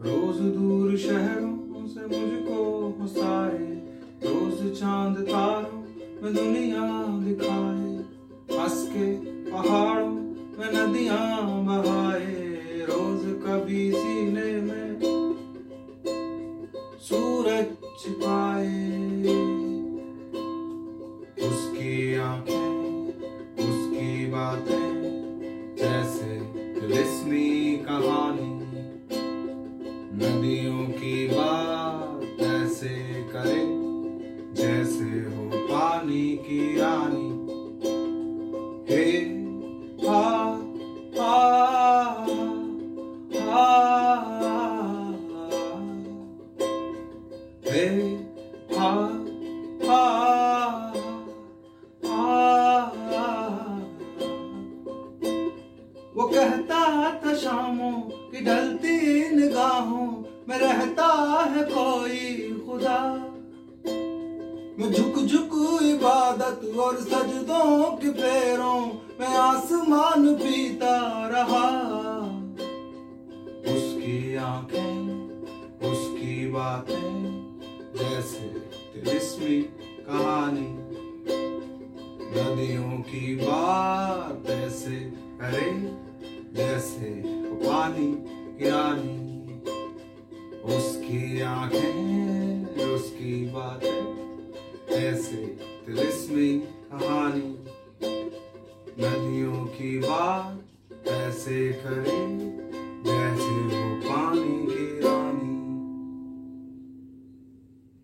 रोज दूर शहरों से मुझको हंसाए, रोज चाँद तारों में दुनिया दिखाए, हंस के पहाड़ों में नदियाँ बहाए, रोज कभी सीने में सूरज छिपाए। उसकी आँखें, उसकी बातें, जैसे तिलिस्मी कहानी नदियों की बात ऐसे करे, जैसे हो पानी की रानी। हे, हा, वो कहता था शामों की ढलती निगाहों में रहता है कोई खुदा। मैं झुक झुक इबादत और सजदों के पैरों में आसमान पीता रहा। उसकी आँखें, उसकी बातें, जैसे तिलिस्मी कहानी। नदियों की बात ऐसे करे जैसे पानी की रानी। उसकी आँखें उसकी बातें ऐसे तिलिस्मी कहानी। नदियों की बात ऐसे करे।